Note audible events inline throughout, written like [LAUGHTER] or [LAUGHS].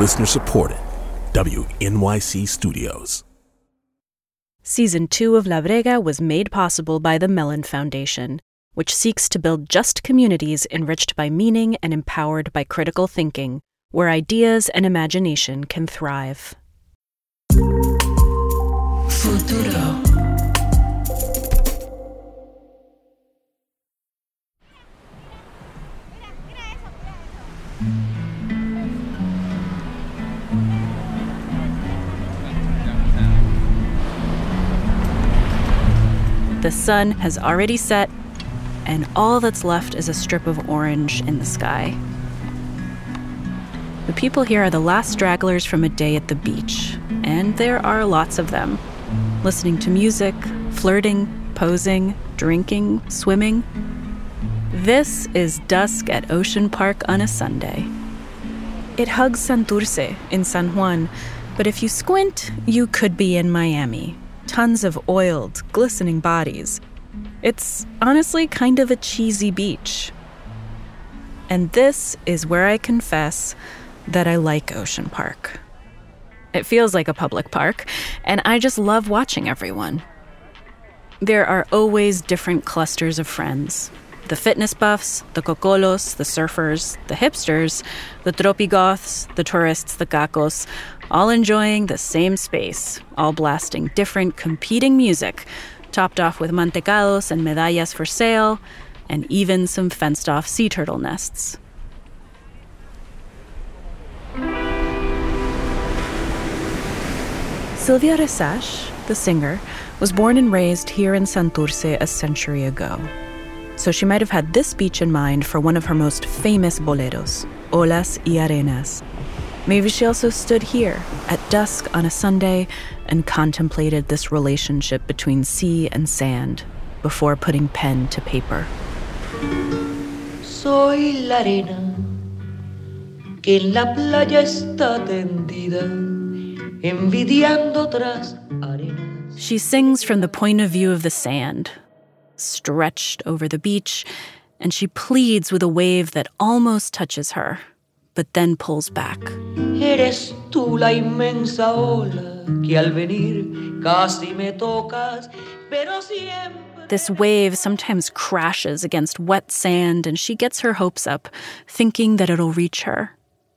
Listener supported. WNYC Studios. Season 2 of La Brega was made possible by the Mellon Foundation, which seeks to build just communities enriched by meaning and empowered by critical thinking, where ideas and imagination can thrive. Futuro. The sun has already set, and all that's left is a strip of orange in the sky. The people here are the last stragglers from a day at the beach, and there are lots of them. Listening to music, flirting, posing, drinking, swimming. This is dusk at Ocean Park on a Sunday. It hugs Santurce in San Juan, but if you squint, you could be in Miami, tons of oiled, glistening bodies. It's honestly kind of a cheesy beach. And this is where I confess that I like Ocean Park. It feels like a public park, and I just love watching everyone. There are always different clusters of friends the fitness buffs, the cocolos, the surfers, the hipsters, the tropigoths, the tourists, the cacos, all enjoying the same space, all blasting different competing music, topped off with mantecados and medallas for sale, and even some fenced off sea turtle nests. Sylvia Rexach, the singer, was born and raised here in Santurce a century ago. So she might have had this beach in mind for one of her most famous boleros, Olas y Arenas, Maybe she also stood here at dusk on a Sunday and contemplated this relationship between sea and sand before putting pen to paper. Soy la arena que en la playa está tendida, envidiando otras arenas. She sings from the point of view of the sand, stretched over the beach, and she pleads with a wave that almost touches her but then pulls back. Eres tú la inmensa ola que al venir casi me tocas, pero siempre. This wave sometimes crashes against wet sand, and she gets her hopes up, thinking that it'll reach her.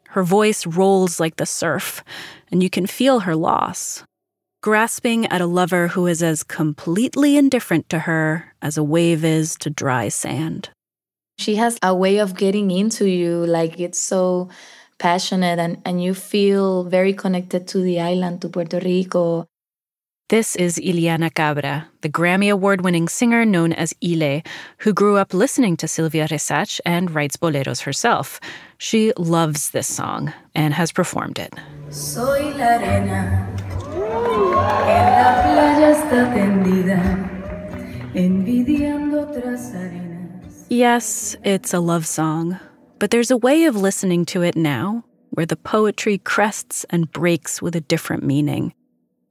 Her voice rolls like the surf, and you can feel her loss, grasping at a lover who is as completely indifferent to her as a wave is to dry sand. She has a way of getting into you, like it's so passionate and, and you feel very connected to the island, to Puerto Rico. This is Ileana Cabra, the Grammy Award winning singer known as Ile, who grew up listening to Sylvia Rexach and writes boleros herself. She loves this song and has performed it. Soy la arena, en la playa está tendida, envidiando otras arenas. Yes, it's a love song, but there's a way of listening to it now where the poetry crests and breaks with a different meaning.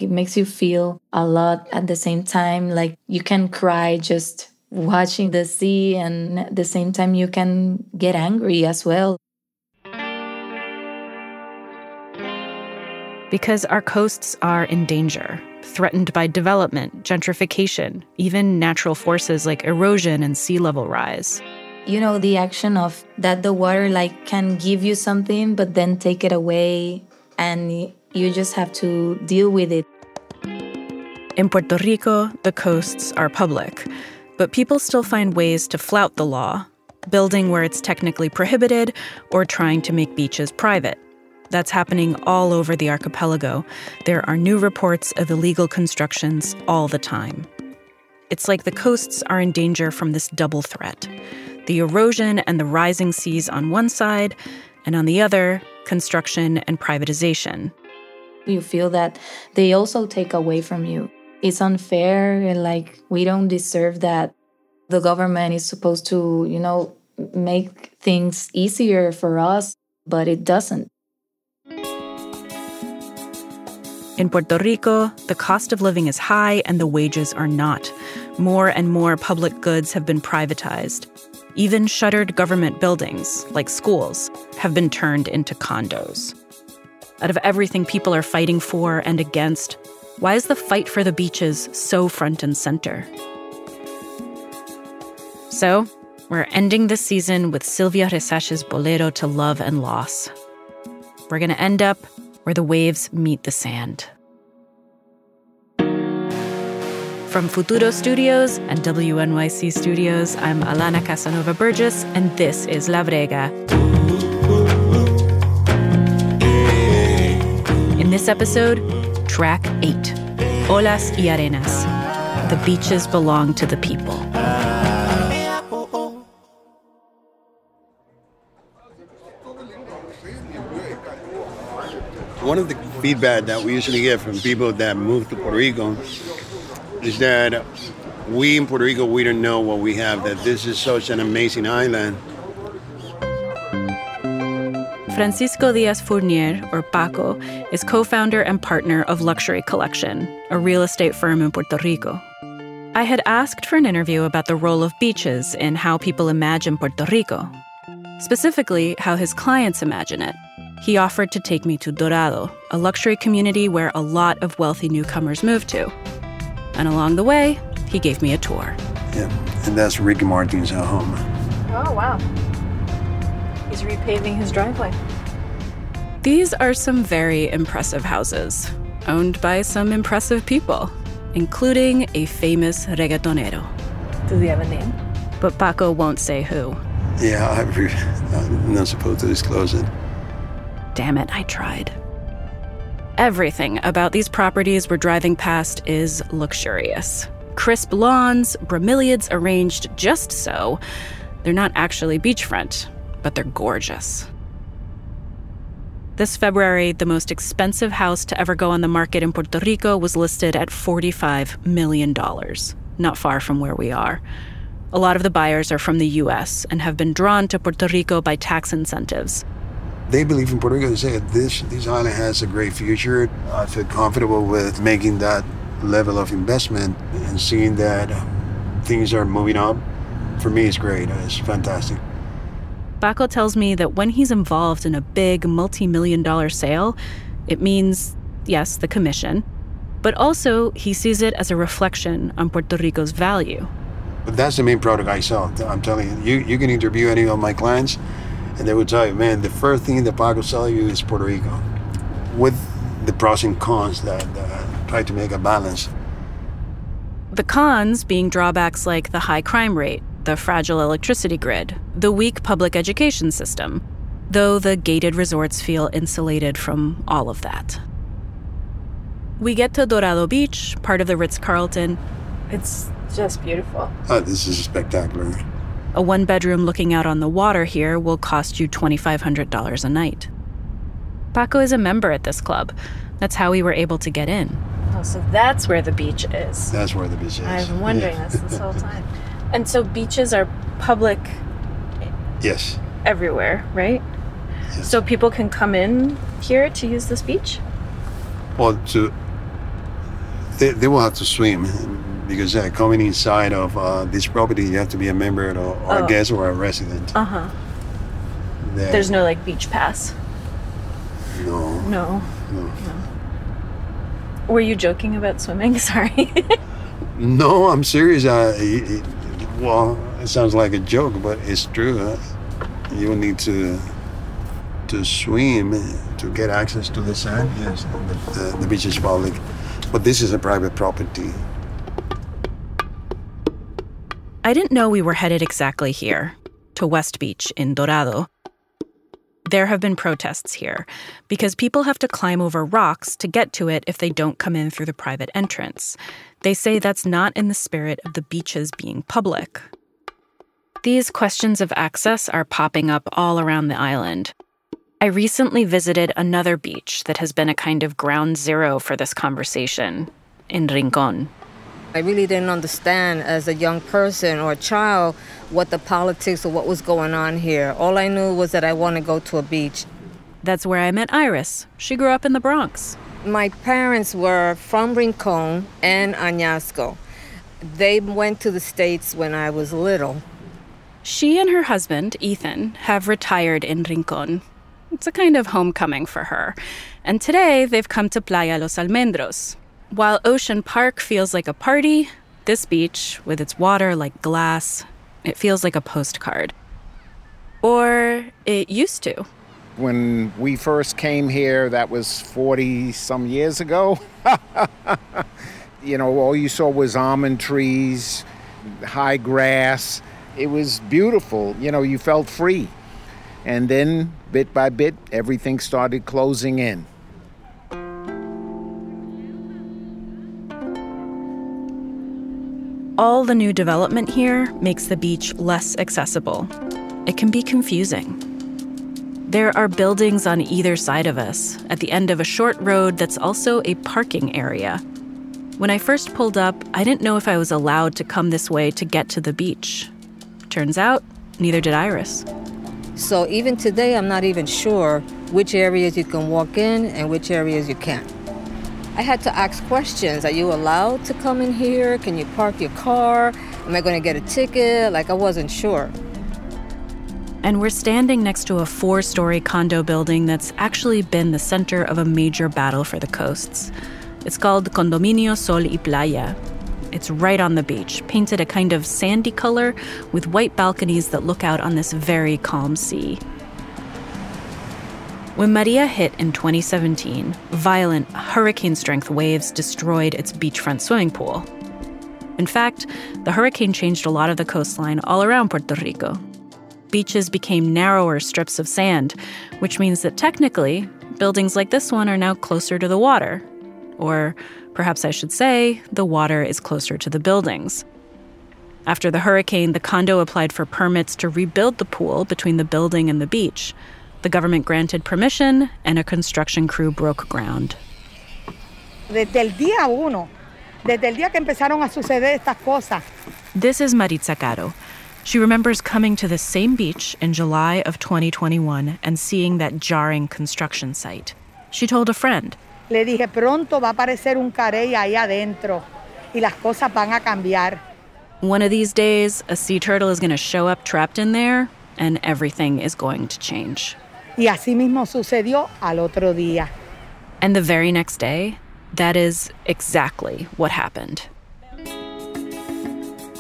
It makes you feel a lot at the same time. Like you can cry just watching the sea, and at the same time, you can get angry as well. Because our coasts are in danger threatened by development, gentrification, even natural forces like erosion and sea level rise. You know, the action of that the water like can give you something but then take it away and you just have to deal with it. In Puerto Rico, the coasts are public, but people still find ways to flout the law, building where it's technically prohibited or trying to make beaches private. That's happening all over the archipelago. There are new reports of illegal constructions all the time. It's like the coasts are in danger from this double threat the erosion and the rising seas on one side, and on the other, construction and privatization. You feel that they also take away from you. It's unfair, and like we don't deserve that. The government is supposed to, you know, make things easier for us, but it doesn't. In Puerto Rico, the cost of living is high and the wages are not. More and more public goods have been privatized. Even shuttered government buildings, like schools, have been turned into condos. out of everything people are fighting for and against, why is the fight for the beaches so front and center? So, we're ending this season with Sylvia Rexach's bolero to love and loss. We're going to end up where the waves meet the sand. From Futuro Studios and WNYC Studios, I'm Alana Casanova Burgess, and this is La Brega. In this episode, track 8 Olas y Arenas. The beaches belong to the people. One of the feedback that we usually get from people that move to Puerto Rico is that we in Puerto Rico, we don't know what we have, that this is such an amazing island. Francisco Diaz Fournier, or Paco, is co founder and partner of Luxury Collection, a real estate firm in Puerto Rico. I had asked for an interview about the role of beaches in how people imagine Puerto Rico, specifically, how his clients imagine it. He offered to take me to Dorado, a luxury community where a lot of wealthy newcomers move to. And along the way, he gave me a tour. Yeah, and that's Ricky Martin's uh, home. Oh, wow. He's repaving his driveway. These are some very impressive houses, owned by some impressive people, including a famous reggaetonero. Does he have a name? But Paco won't say who. Yeah, [LAUGHS] I'm not supposed to disclose it. Damn it, I tried. Everything about these properties we're driving past is luxurious. Crisp lawns, bromeliads arranged just so. They're not actually beachfront, but they're gorgeous. This February, the most expensive house to ever go on the market in Puerto Rico was listed at $45 million, not far from where we are. A lot of the buyers are from the US and have been drawn to Puerto Rico by tax incentives they believe in Puerto Rico. They say this this island has a great future. I feel comfortable with making that level of investment and seeing that um, things are moving up. For me, it's great. It's fantastic. Paco tells me that when he's involved in a big multi-million dollar sale, it means yes, the commission, but also he sees it as a reflection on Puerto Rico's value. But that's the main product I sell. I'm telling you, you, you can interview any of my clients and they would tell you, man, the first thing the park will sell you is Puerto Rico, with the pros and cons that uh, try to make a balance. The cons being drawbacks like the high crime rate, the fragile electricity grid, the weak public education system, though the gated resorts feel insulated from all of that. We get to Dorado Beach, part of the Ritz Carlton. It's just beautiful. Oh, this is spectacular. A one bedroom looking out on the water here will cost you $2,500 a night. Paco is a member at this club. That's how we were able to get in. Oh, so that's where the beach is. That's where the beach is. I've been wondering yeah. this this whole time. And so beaches are public. Yes. Everywhere, right? Yes. So people can come in here to use this beach? Well, to they, they will have to swim because uh, coming inside of uh, this property, you have to be a member or, or oh. a guest or a resident. Uh huh. There's no like beach pass. No. No. No. no. Were you joking about swimming? [LAUGHS] Sorry. no, I'm serious. Uh, it, it, well, it sounds like a joke, but it's true. Uh, you need to to swim to get access to the sand. Yes, the, the, the beach is public, but this is a private property. I didn't know we were headed exactly here, to West Beach in Dorado. There have been protests here because people have to climb over rocks to get to it if they don't come in through the private entrance. They say that's not in the spirit of the beaches being public. These questions of access are popping up all around the island. I recently visited another beach that has been a kind of ground zero for this conversation in Rincon. I really didn't understand as a young person or a child what the politics or what was going on here. All I knew was that I wanted to go to a beach. That's where I met Iris. She grew up in the Bronx. My parents were from Rincon and Añasco. They went to the States when I was little. She and her husband, Ethan, have retired in Rincon. It's a kind of homecoming for her. And today they've come to Playa Los Almendros. While Ocean Park feels like a party, this beach, with its water like glass, it feels like a postcard. Or it used to. When we first came here, that was 40 some years ago. [LAUGHS] you know, all you saw was almond trees, high grass. It was beautiful. You know, you felt free. And then, bit by bit, everything started closing in. All the new development here makes the beach less accessible. It can be confusing. There are buildings on either side of us, at the end of a short road that's also a parking area. When I first pulled up, I didn't know if I was allowed to come this way to get to the beach. Turns out, neither did Iris. So even today, I'm not even sure which areas you can walk in and which areas you can't. I had to ask questions. Are you allowed to come in here? Can you park your car? Am I going to get a ticket? Like, I wasn't sure. And we're standing next to a four story condo building that's actually been the center of a major battle for the coasts. It's called Condominio Sol y Playa. It's right on the beach, painted a kind of sandy color with white balconies that look out on this very calm sea. When Maria hit in 2017, violent hurricane strength waves destroyed its beachfront swimming pool. In fact, the hurricane changed a lot of the coastline all around Puerto Rico. Beaches became narrower strips of sand, which means that technically, buildings like this one are now closer to the water. Or perhaps I should say, the water is closer to the buildings. After the hurricane, the condo applied for permits to rebuild the pool between the building and the beach. The government granted permission, and a construction crew broke ground. Desde el día uno, desde el día que empezaron a suceder estas cosas. This is Maritza Caro. She remembers coming to the same beach in July of 2021 and seeing that jarring construction site. She told a friend. Le dije, pronto va a aparecer un carey ahí adentro y las cosas van a cambiar. One of these days, a sea turtle is going to show up trapped in there, and everything is going to change. Y así mismo sucedió al otro día. And the very next day, that is exactly what happened.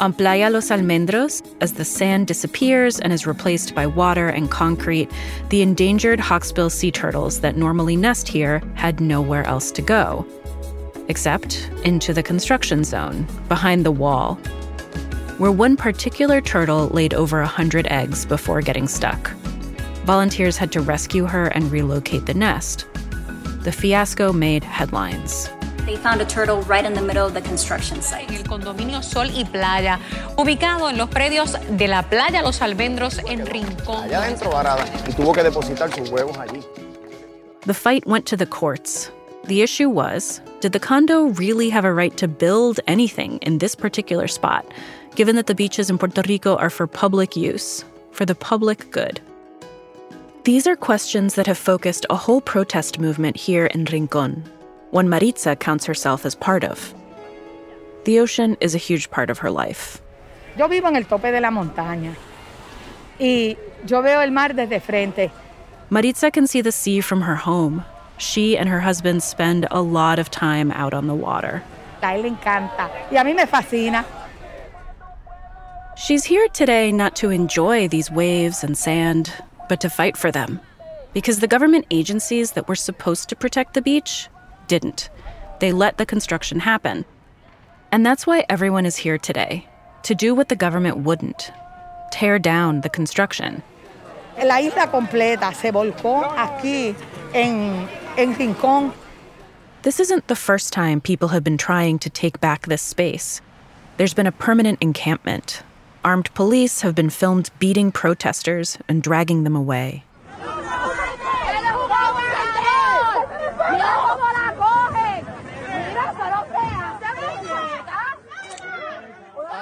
On Playa Los Almendros, as the sand disappears and is replaced by water and concrete, the endangered hawksbill sea turtles that normally nest here had nowhere else to go. Except into the construction zone, behind the wall, where one particular turtle laid over a 100 eggs before getting stuck. Volunteers had to rescue her and relocate the nest. The fiasco made headlines. They found a turtle right in the middle of the construction site. El condominio Sol y Playa, ubicado en los predios de la playa Los Almendros en Rincón. Allá adentro varada y tuvo que depositar sus huevos allí. The fight went to the courts. The issue was did the condo really have a right to build anything in this particular spot, given that the beaches in Puerto Rico are for public use, for the public good? These are questions that have focused a whole protest movement here in Rincon, one Maritza counts herself as part of. The ocean is a huge part of her life. Yo vivo en el tope de la montaña y yo veo el mar desde frente. Maritza can see the sea from her home. She and her husband spend a lot of time out on the water. A él le encanta y a mí me fascina. She's here today not to enjoy these waves and sand, but to fight for them. Because the government agencies that were supposed to protect the beach didn't. They let the construction happen. And that's why everyone is here today to do what the government wouldn't tear down the construction. La isla completa se volcó aquí en, en Rincón. This isn't the first time people have been trying to take back this space. There's been a permanent encampment. Armed police have been filmed beating protesters and dragging them away.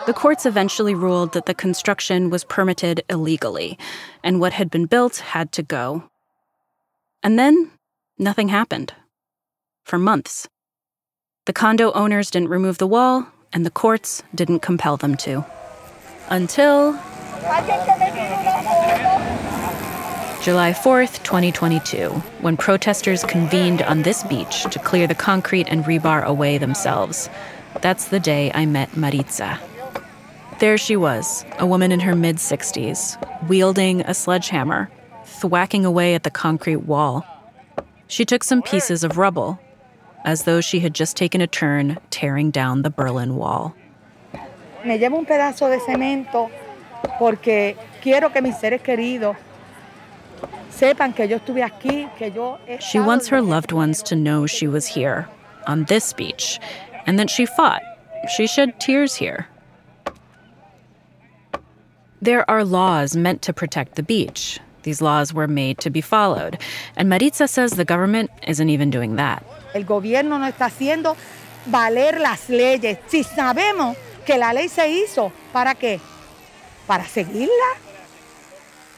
The courts eventually ruled that the construction was permitted illegally, and what had been built had to go. And then nothing happened. For months. The condo owners didn't remove the wall, and the courts didn't compel them to. Until. July 4th, 2022, when protesters convened on this beach to clear the concrete and rebar away themselves. That's the day I met Maritza. There she was, a woman in her mid 60s, wielding a sledgehammer, thwacking away at the concrete wall. She took some pieces of rubble, as though she had just taken a turn tearing down the Berlin Wall. Me llevo un pedazo de cemento porque quiero que mis seres queridos sepan que yo estuve aquí, que yo She wants her loved ones to know she was here, on this beach, and that she fought. She shed tears here. There are laws meant to protect the beach. These laws were made to be followed. And Maritza says the government isn't even doing that. El gobierno no está haciendo valer las leyes. Si sabemos que la ley se hizo, ¿para qué? ¿Para seguirla?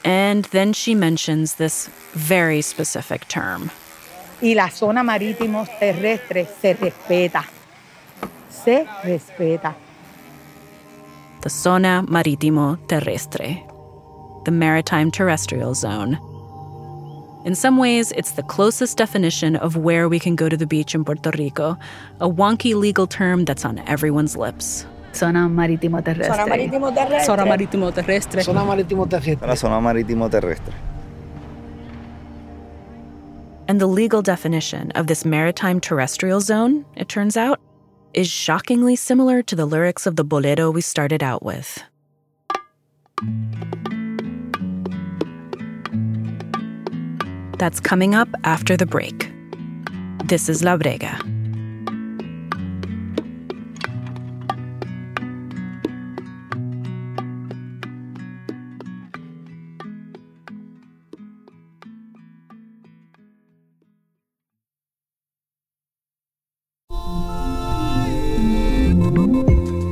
And then she mentions this very specific term. Y la zona marítimo terrestre se respeta. Se respeta. The zona marítimo terrestre, the maritime terrestrial zone. In some ways, it's the closest definition of where we can go to the beach in Puerto Rico, a wonky legal term that's on everyone's lips. Zona marítimo terrestre. Zona marítimo terrestre. Zona marítimo terrestre. Zona marítimo terrestre. La zona marítimo terrestre. And the legal definition of this maritime terrestrial zone, it turns out, is shockingly similar to the lyrics of the bolero we started out with. That's coming up after the break. This is La Brega.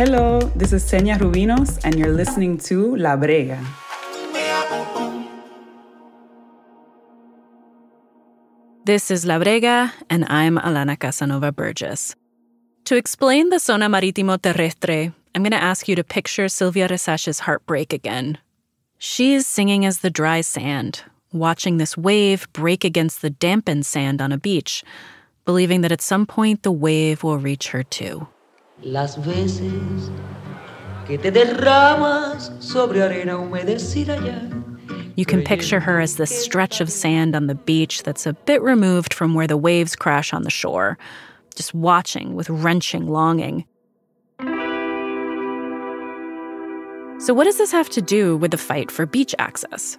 Hello, this is Xenia Rubinos, and you're listening to La Brega. This is La Brega, and I'm Alana Casanova Burgess. To explain the Zona Marítimo Terrestre, I'm going to ask you to picture Sylvia Rexach's heartbreak again. She is singing as the dry sand, watching this wave break against the dampened sand on a beach, believing that at some point the wave will reach her too. Las veces que te derramas sobre arena humedecida ya. You can picture her as this stretch of sand on the beach that's a bit removed from where the waves crash on the shore, just watching with wrenching longing. So, what does this have to do with the fight for beach access?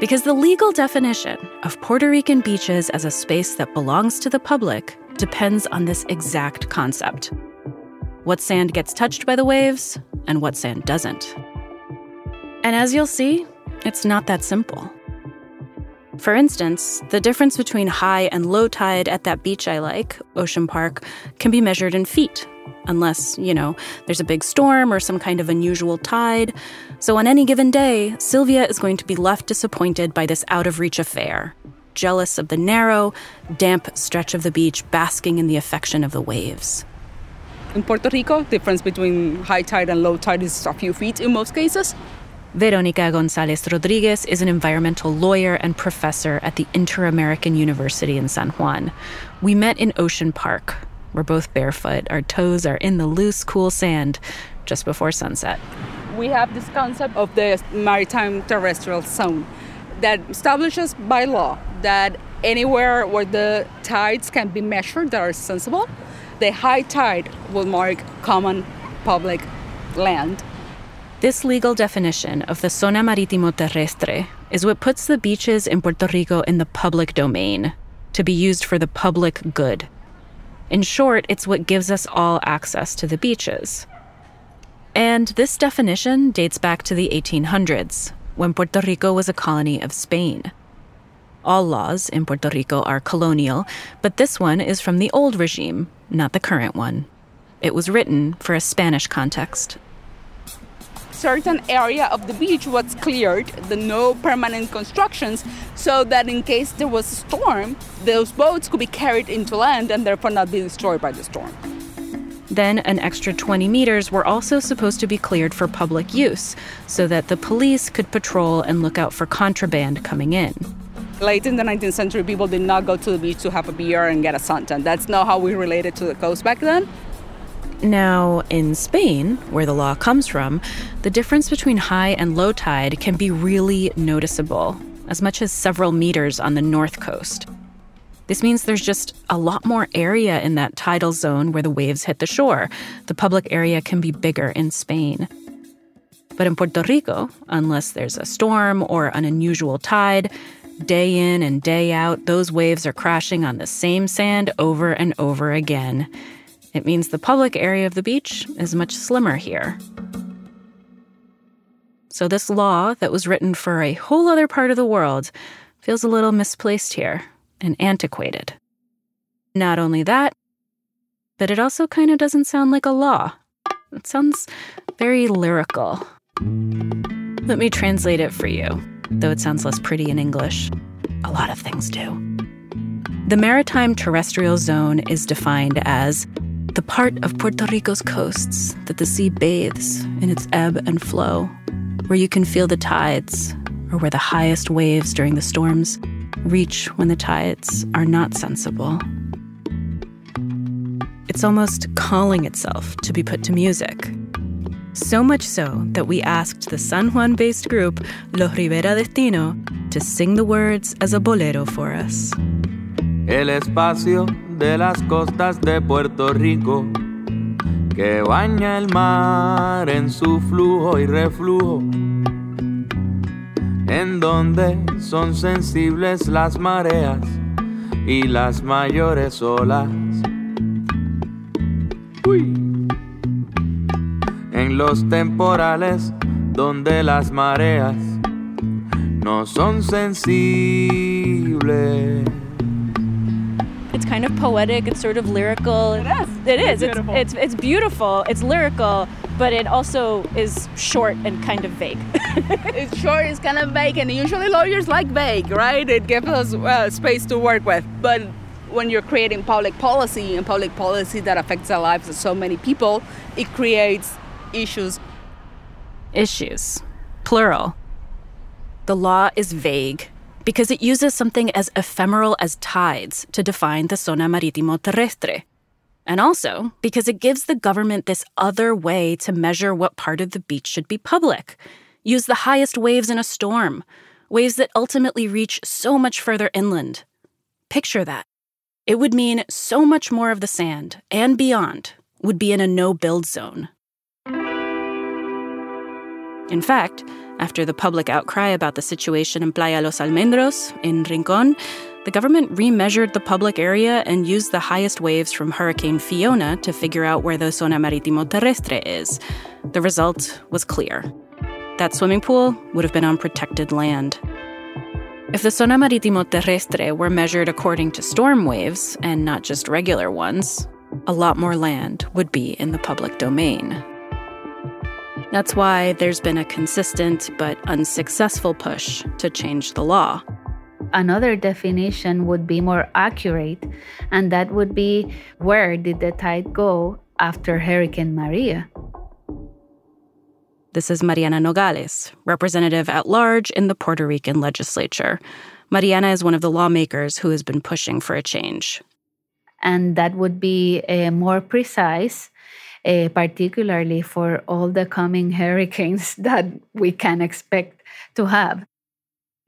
Because the legal definition of Puerto Rican beaches as a space that belongs to the public depends on this exact concept what sand gets touched by the waves and what sand doesn't. And as you'll see, it's not that simple. For instance, the difference between high and low tide at that beach I like, Ocean Park, can be measured in feet, unless, you know, there's a big storm or some kind of unusual tide. So on any given day, Sylvia is going to be left disappointed by this out of reach affair, jealous of the narrow, damp stretch of the beach basking in the affection of the waves. In Puerto Rico, the difference between high tide and low tide is a few feet in most cases. Veronica Gonzalez Rodriguez is an environmental lawyer and professor at the Inter American University in San Juan. We met in Ocean Park. We're both barefoot. Our toes are in the loose, cool sand just before sunset. We have this concept of the maritime terrestrial zone that establishes by law that anywhere where the tides can be measured that are sensible, the high tide will mark common public land. This legal definition of the zona marítimo terrestre is what puts the beaches in Puerto Rico in the public domain, to be used for the public good. In short, it's what gives us all access to the beaches. And this definition dates back to the 1800s, when Puerto Rico was a colony of Spain. All laws in Puerto Rico are colonial, but this one is from the old regime, not the current one. It was written for a Spanish context. Certain area of the beach was cleared, the no permanent constructions, so that in case there was a storm, those boats could be carried into land and therefore not be destroyed by the storm. Then, an extra 20 meters were also supposed to be cleared for public use so that the police could patrol and look out for contraband coming in. Late in the 19th century, people did not go to the beach to have a beer and get a suntan. That's not how we related to the coast back then. Now, in Spain, where the law comes from, the difference between high and low tide can be really noticeable, as much as several meters on the north coast. This means there's just a lot more area in that tidal zone where the waves hit the shore. The public area can be bigger in Spain. But in Puerto Rico, unless there's a storm or an unusual tide, day in and day out, those waves are crashing on the same sand over and over again. It means the public area of the beach is much slimmer here. So, this law that was written for a whole other part of the world feels a little misplaced here and antiquated. Not only that, but it also kind of doesn't sound like a law. It sounds very lyrical. Let me translate it for you, though it sounds less pretty in English. A lot of things do. The maritime terrestrial zone is defined as the part of Puerto Rico's coasts that the sea bathes in its ebb and flow, where you can feel the tides, or where the highest waves during the storms reach when the tides are not sensible. It's almost calling itself to be put to music. So much so that we asked the San Juan based group Los Rivera Destino to sing the words as a bolero for us. El espacio de las costas de Puerto Rico que baña el mar en su flujo y reflujo en donde son sensibles las mareas y las mayores olas. Los temporales donde las mareas no son sensibles. It's kind of poetic, it's sort of lyrical. It is. It is. It's, it's, it's beautiful, it's lyrical, but it also is short and kind of vague. [LAUGHS] it's short, it's kind of vague, and usually lawyers like vague, right? It gives us uh, space to work with. But when you're creating public policy and public policy that affects the lives of so many people, it creates issues. Issues. Plural. The law is vague because it uses something as ephemeral as tides to define the zona marítimo terrestre. And also because it gives the government this other way to measure what part of the beach should be public. Use the highest waves in a storm, waves that ultimately reach so much further inland. Picture that. It would mean so much more of the sand and beyond would be in a no build zone. In fact, after the public outcry about the situation in Playa Los Almendros, in Rincon, the government remeasured the public area and used the highest waves from Hurricane Fiona to figure out where the Zona Marítimo Terrestre is. The result was clear. That swimming pool would have been on protected land. If the Zona Marítimo Terrestre were measured according to storm waves and not just regular ones, a lot more land would be in the public domain. That's why there's been a consistent but unsuccessful push to change the law. Another definition would be more accurate, and that would be where did the tide go after Hurricane Maria? This is Mariana Nogales, representative at large in the Puerto Rican legislature. Mariana is one of the lawmakers who has been pushing for a change. And that would be uh, more precise uh, particularly for all the coming hurricanes [LAUGHS] that we can expect to have.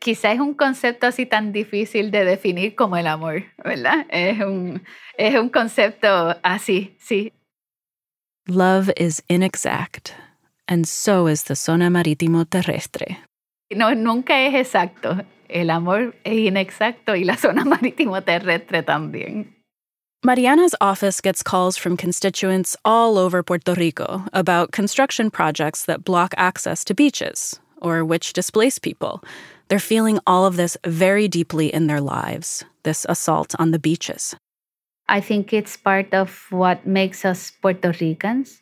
Quizá es un concepto así tan difícil de definir como el amor, ¿verdad? Es un, es un concepto así, sí. Love is inexact, and so is the zona marítimo terrestre. No, nunca es exacto. El amor es inexacto y la zona [LAUGHS] marítimo terrestre también. Mariana's office gets calls from constituents all over Puerto Rico about construction projects that block access to beaches or which displace people. They're feeling all of this very deeply in their lives, this assault on the beaches. I think it's part of what makes us Puerto Ricans.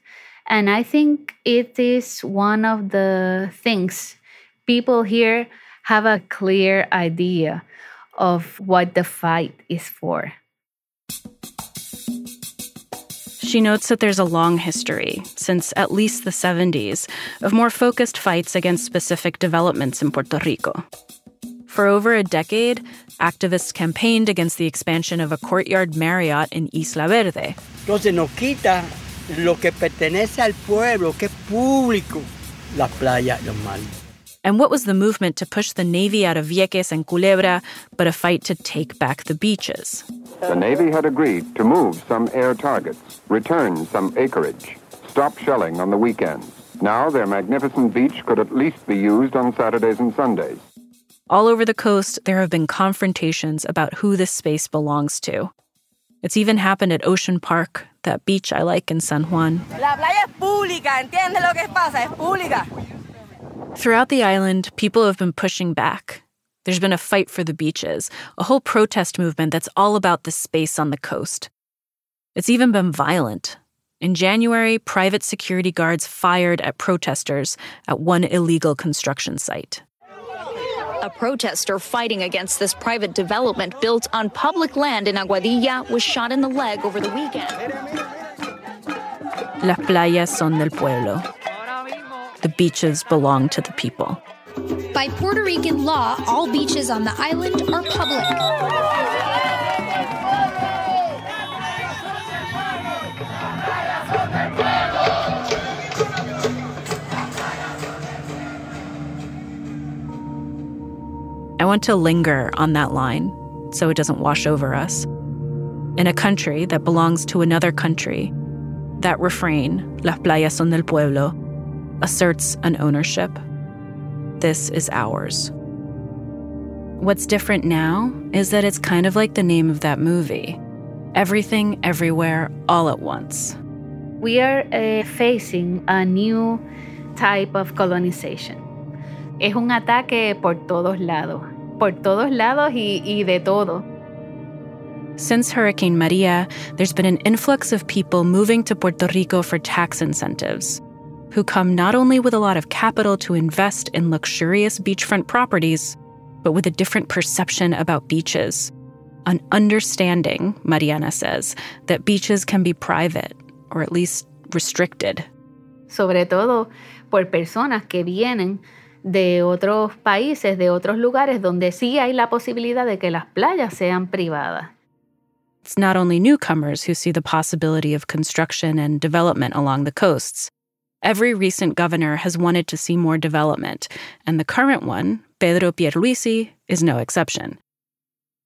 And I think it is one of the things people here have a clear idea of what the fight is for. She notes that there's a long history, since at least the 70s, of more focused fights against specific developments in Puerto Rico. For over a decade, activists campaigned against the expansion of a courtyard Marriott in Isla Verde. Entonces nos quita lo que pertenece al pueblo, que es público, la playa, los mares. And what was the movement to push the Navy out of Vieques and Culebra, but a fight to take back the beaches? The Navy had agreed to move some air targets, return some acreage, stop shelling on the weekends. Now their magnificent beach could at least be used on Saturdays and Sundays. All over the coast, there have been confrontations about who this space belongs to. It's even happened at Ocean Park, that beach I like in San Juan. La playa es pública, ¿entiendes lo que pasa? Es pública. Throughout the island, people have been pushing back. There's been a fight for the beaches, a whole protest movement that's all about the space on the coast. It's even been violent. In January, private security guards fired at protesters at one illegal construction site. A protester fighting against this private development built on public land in Aguadilla was shot in the leg over the weekend. Las playas son del pueblo. The beaches belong to the people. By Puerto Rican law, all beaches on the island are public. I want to linger on that line so it doesn't wash over us. In a country that belongs to another country, that refrain, Las playas son del pueblo, asserts an ownership. This is ours. What's different now is that it's kind of like the name of that movie Everything, Everywhere, All at Once. We are uh, facing a new type of colonization. Es un ataque por todos lados, por todos lados y, y de todo. Since Hurricane Maria, there's been an influx of people moving to Puerto Rico for tax incentives, who come not only with a lot of capital to invest in luxurious beachfront properties, but with a different perception about beaches. An understanding, Mariana says, that beaches can be private, or at least restricted. Sobre todo por personas que vienen de otros países, de otros lugares donde sí hay la posibilidad de que las playas sean privadas. It's not only newcomers who see the possibility of construction and development along the coasts. Every recent governor has wanted to see more development, and the current one, Pedro Pierluisi, is no exception.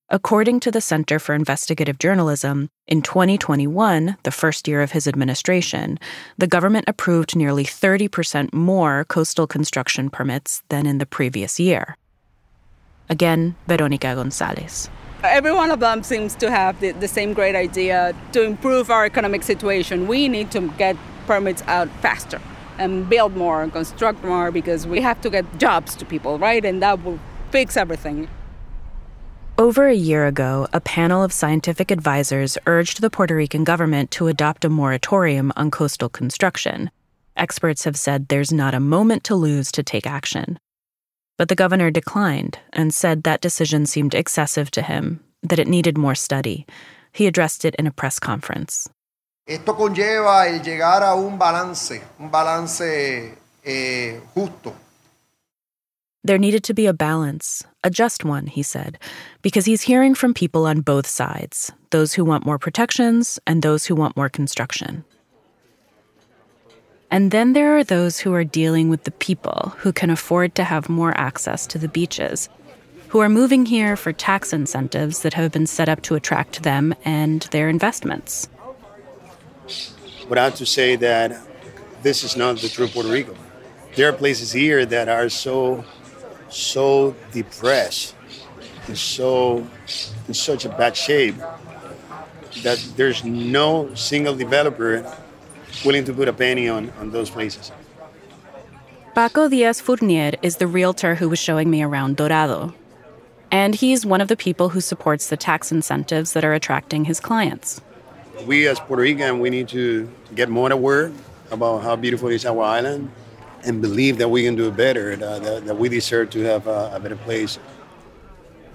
According to the Center for Investigative Journalism, in 2021, the first year of his administration, the government approved nearly 30% more coastal construction permits than in the previous year. Again, Veronica Gonzalez. Every one of them seems to have the, the same great idea to improve our economic situation. We need to get permits out faster and build more and construct more because we have to get jobs to people, right? And that will fix everything. Over a year ago, a panel of scientific advisors urged the Puerto Rican government to adopt a moratorium on coastal construction. Experts have said there's not a moment to lose to take action. But the governor declined and said that decision seemed excessive to him, that it needed more study. He addressed it in a press conference. Esto conlleva el llegar a un balance, un balance eh, justo. There needed to be a balance, a just one, he said, because he's hearing from people on both sides those who want more protections and those who want more construction. And then there are those who are dealing with the people who can afford to have more access to the beaches, who are moving here for tax incentives that have been set up to attract them and their investments. But I have to say that this is not the true Puerto Rico. There are places here that are so, so depressed and so in such a bad shape that there's no single developer willing to put a penny on, on those places. Paco Diaz Fournier is the realtor who was showing me around Dorado. And he's one of the people who supports the tax incentives that are attracting his clients. We as Puerto Rican, we need to get more aware about how beautiful is our island and believe that we can do it better, uh, that, that we deserve to have a, a better place.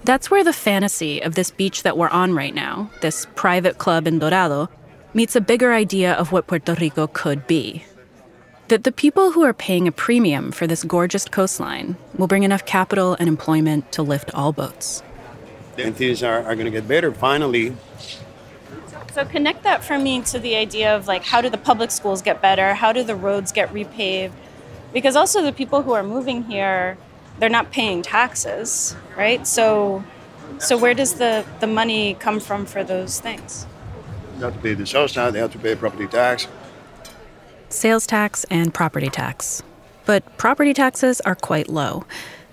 That's where the fantasy of this beach that we're on right now, this private club in Dorado, meets a bigger idea of what Puerto Rico could be. That the people who are paying a premium for this gorgeous coastline will bring enough capital and employment to lift all boats. And things are, are going to get better finally. So connect that for me to the idea of like how do the public schools get better? How do the roads get repaved? Because also the people who are moving here, they're not paying taxes, right? So so where does the, the money come from for those things? They have to pay the sales tax, they have to pay property tax. Sales tax and property tax. But property taxes are quite low.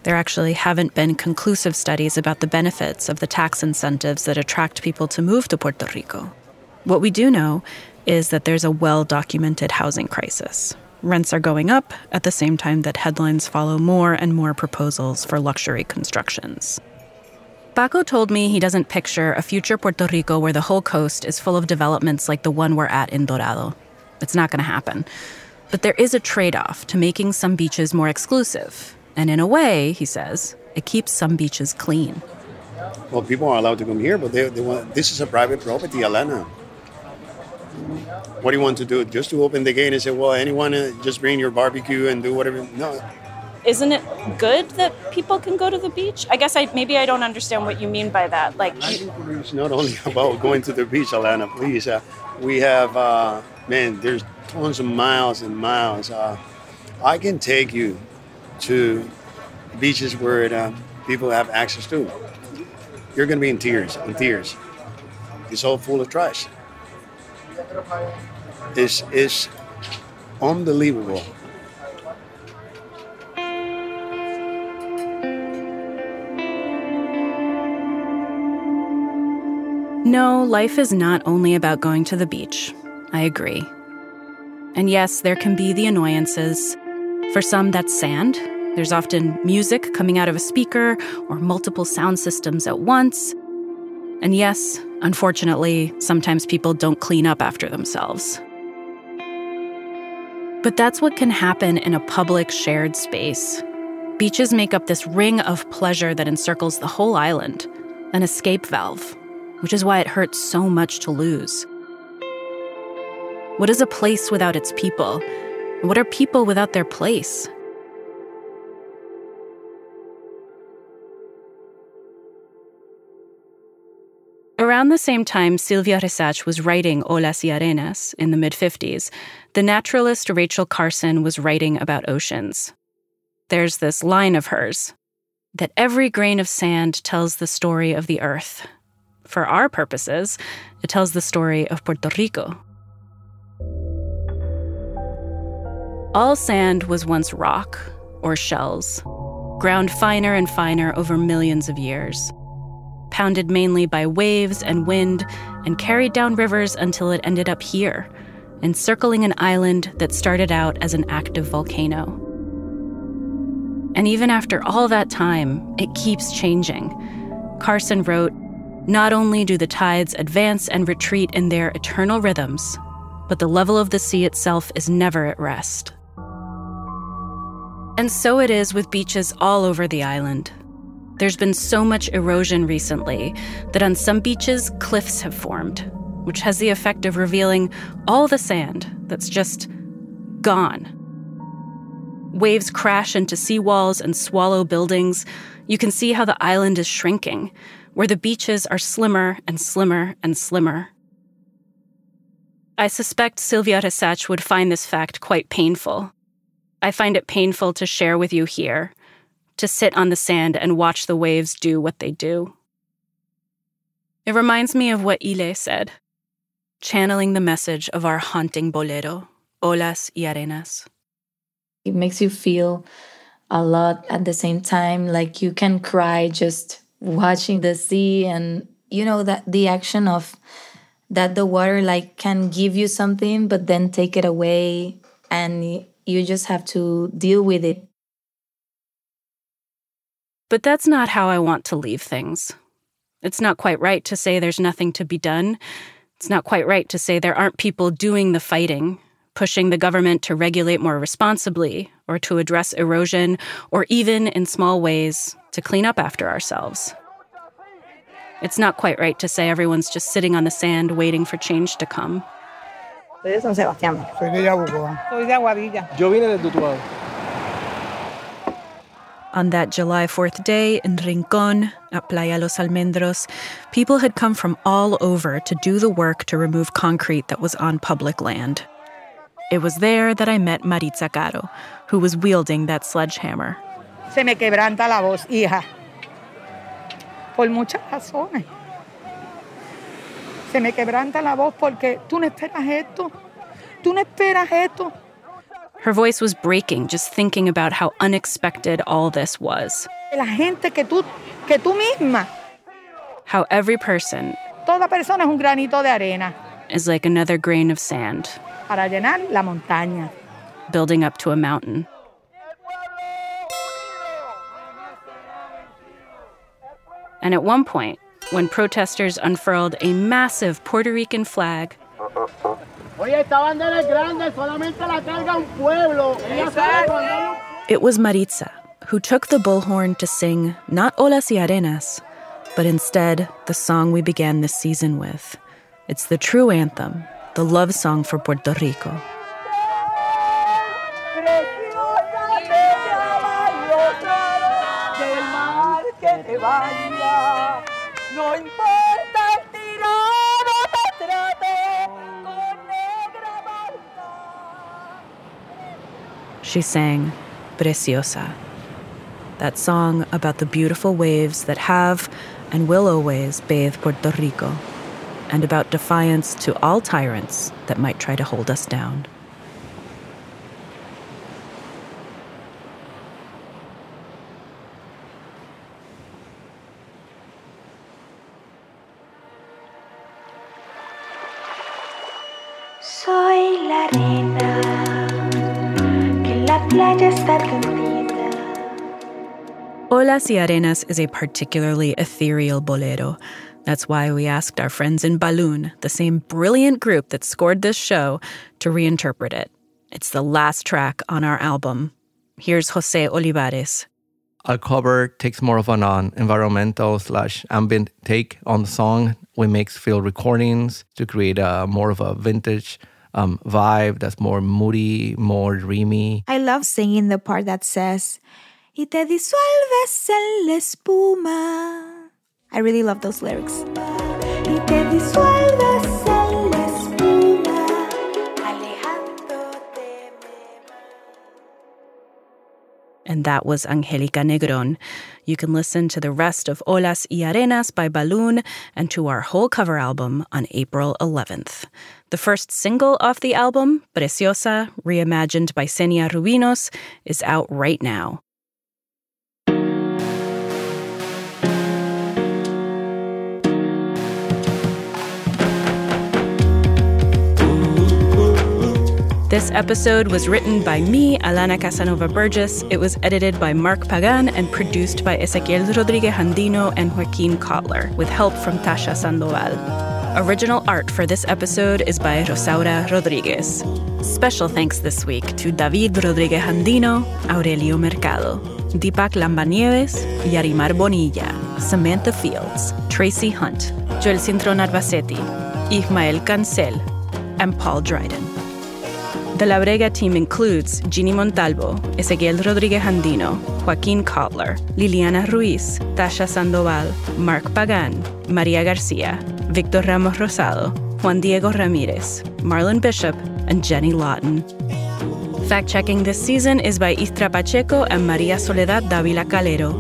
There actually haven't been conclusive studies about the benefits of the tax incentives that attract people to move to Puerto Rico. What we do know is that there's a well documented housing crisis. Rents are going up at the same time that headlines follow more and more proposals for luxury constructions. Paco told me he doesn't picture a future Puerto Rico where the whole coast is full of developments like the one we're at in Dorado. It's not going to happen. But there is a trade off to making some beaches more exclusive. And in a way, he says, it keeps some beaches clean. Well, people are allowed to come here, but they, they want, this is a private property, Alana. What do you want to do? Just to open the gate and say, well, anyone, uh, just bring your barbecue and do whatever? No. Isn't it good that people can go to the beach? I guess I maybe I don't understand what you mean by that. Like, it's not only [LAUGHS] about going to the beach, Alana. Please, uh, we have uh, man. There's tons of miles and miles. Uh, I can take you to beaches where uh, people have access to. You're going to be in tears, in tears. It's all full of trash. It's, it's unbelievable. No, life is not only about going to the beach. I agree. And yes, there can be the annoyances. For some, that's sand. There's often music coming out of a speaker or multiple sound systems at once. And yes, unfortunately, sometimes people don't clean up after themselves. But that's what can happen in a public shared space. Beaches make up this ring of pleasure that encircles the whole island, an escape valve, which is why it hurts so much to lose. What is a place without its people? What are people without their place? Around the same time Sylvia Rexach was writing Olas y Arenas in the mid 50s, the naturalist Rachel Carson was writing about oceans. There's this line of hers that every grain of sand tells the story of the earth. For our purposes, it tells the story of Puerto Rico. All sand was once rock or shells, ground finer and finer over millions of years, pounded mainly by waves and wind, and carried down rivers until it ended up here, encircling an island that started out as an active volcano. And even after all that time, it keeps changing. Carson wrote, not only do the tides advance and retreat in their eternal rhythms, but the level of the sea itself is never at rest. And so it is with beaches all over the island. There's been so much erosion recently that on some beaches, cliffs have formed, which has the effect of revealing all the sand that's just gone. Waves crash into seawalls and swallow buildings. You can see how the island is shrinking, where the beaches are slimmer and slimmer and slimmer. I suspect Sylvia Rexach would find this fact quite painful. I find it painful to share with you here, to sit on the sand and watch the waves do what they do. It reminds me of what iLe said, channeling the message of our haunting bolero, Olas y Arenas. It makes you feel a lot at the same time, like you can cry just watching the sea and you know that the action of that the water like can give you something but then take it away and you just have to deal with it. But that's not how I want to leave things. It's not quite right to say there's nothing to be done. It's not quite right to say there aren't people doing the fighting, pushing the government to regulate more responsibly or to address erosion or even in small ways to clean up after ourselves. It's not quite right to say everyone's just sitting on the sand waiting for change to come. Soy de San Sebastián. Soy de Yabucoa. Soy de Aguadilla. Yo vine de Utuado. On that July 4th day in Rincon, at Playa Los Almendros, people had come from all over to do the work to remove concrete that was on public land. It was there that I met Maritza Caro, who was wielding that sledgehammer. Se me quebranta la voz, hija. Por muchas razones. Se me quebranta la voz porque tú no esperas esto. Tú no esperas esto. Her voice was breaking just thinking about how unexpected all this was. La gente que tú, que tú misma. How every person. Toda persona es un granito de arena. Is like another grain of sand. Para llenar la montaña. Building up to a mountain. And at one point, when protesters unfurled a massive Puerto Rican flag, it was Maritza who took the bullhorn to sing not Olas y Arenas, but instead the song we began this season with. It's the true anthem, the love song for Puerto Rico. She sang Preciosa, that song about the beautiful waves that have and will always bathe Puerto Rico, and about defiance to all tyrants that might try to hold us down. Olas y Arenas is a particularly ethereal bolero. That's why we asked our friends in Balún, the same brilliant group that scored this show, to reinterpret it. It's the last track on our album. Here's Jose Olivares. Our cover takes more of an uh, environmental slash ambient take on the song. We make field recordings to create a more of a vintage um, vibe that's more moody, more dreamy. I love singing the part that says, Y te disuelves en la espuma. I really love those lyrics. Y te disuelves en la espuma, alejándote. And that was Angelica Negron. You can listen to the rest of Olas y Arenas by Balún and to our whole cover album on April 11th. The first single off the album, Preciosa, reimagined by Xenia Rubinos, is out right now. This episode was written by me, Alana Casanova Burgess. It was edited by Mark Pagan and produced by Ezequiel Rodriguez Andino and Joaquin Kotler, with help from Tasha Sandoval. Original art for this episode is by Rosaura Rodriguez. Special thanks this week to David Rodriguez Andino, Aurelio Mercado, Deepak Lambanieves, Yarimar Bonilla, Samantha Fields, Tracy Hunt, Joel Cintron Arbasetti, Ismael Cancel, and Paul Dryden. The La Brega team includes Ginny Montalvo, Ezequiel Rodriguez Andino, Joaquin Kotler, Liliana Ruiz, Tasha Sandoval, Mark Pagan, Maria Garcia, Victor Ramos Rosado, Juan Diego Ramirez, Marlon Bishop, and Jenny Lawton. Fact checking this season is by Istra Pacheco and Maria Soledad Davila Calero.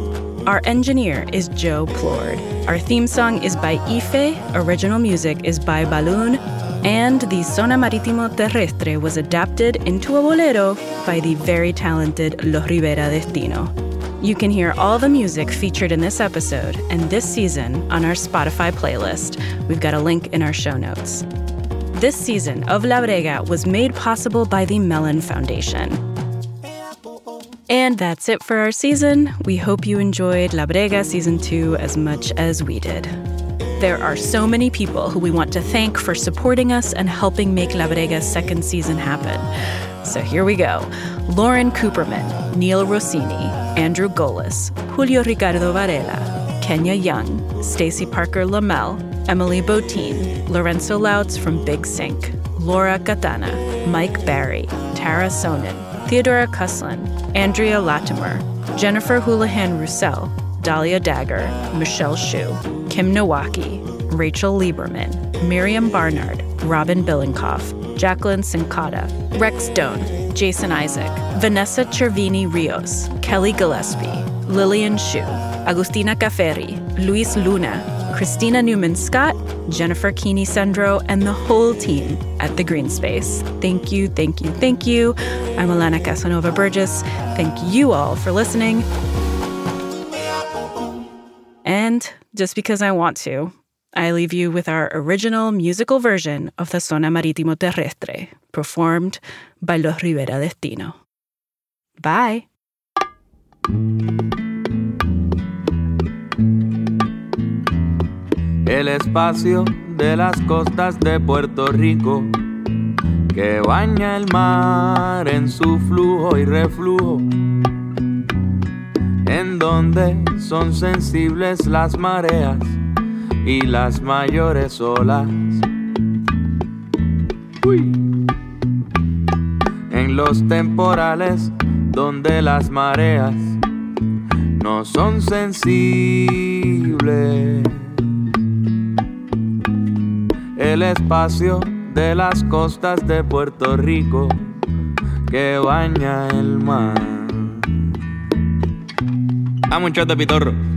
Our engineer is Joe Plourde. Our theme song is by Ife, original music is by Balún, and the Zona Marítimo Terrestre was adapted into a bolero by the very talented Los Rivera Destino. You can hear all the music featured in this episode and this season on our Spotify playlist. We've got a link in our show notes. This season of La Brega was made possible by the Mellon Foundation. And that's it for our season. We hope you enjoyed La Brega Season 2 as much as we did. There are so many people who we want to thank for supporting us and helping make La Brega's second season happen. So here we go Lauren Cooperman, Neil Rossini, Andrew Golis, Julio Ricardo Varela, Kenya Young, Stacy Parker Lamel, Emily Botein, Lorenzo Louts from Big Sync, Laura Katana, Mike Barry, Tara Sonin, Theodora Kuslin, Andrea Latimer, Jennifer Houlihan Roussel, Dahlia Dagger, Michelle Shu, Kim Nowaki, Rachel Lieberman, Miriam Barnard, Robin Billinkoff, Jacqueline Sincata, Rex Stone, Jason Isaac, Vanessa Cervini Rios, Kelly Gillespie, Lillian Shu, Agustina Caferi, Luis Luna, Christina Newman Scott, Jennifer Keeney Sendrow, and the whole team at the Greene Space. Thank you, thank you, thank you. I'm Alana Casanova Burgess. Thank you all for listening. And just because I want to, I leave you with our original musical version of the Zona Marítimo Terrestre, performed by Los Rivera Destino. Bye. El espacio de las costas de Puerto Rico que baña el mar en su flujo y reflujo, en donde son sensibles las mareas y las mayores olas. En los temporales donde las mareas no son sensibles. El espacio de las costas de Puerto Rico que baña el mar. Vamos, un shot de pitorro.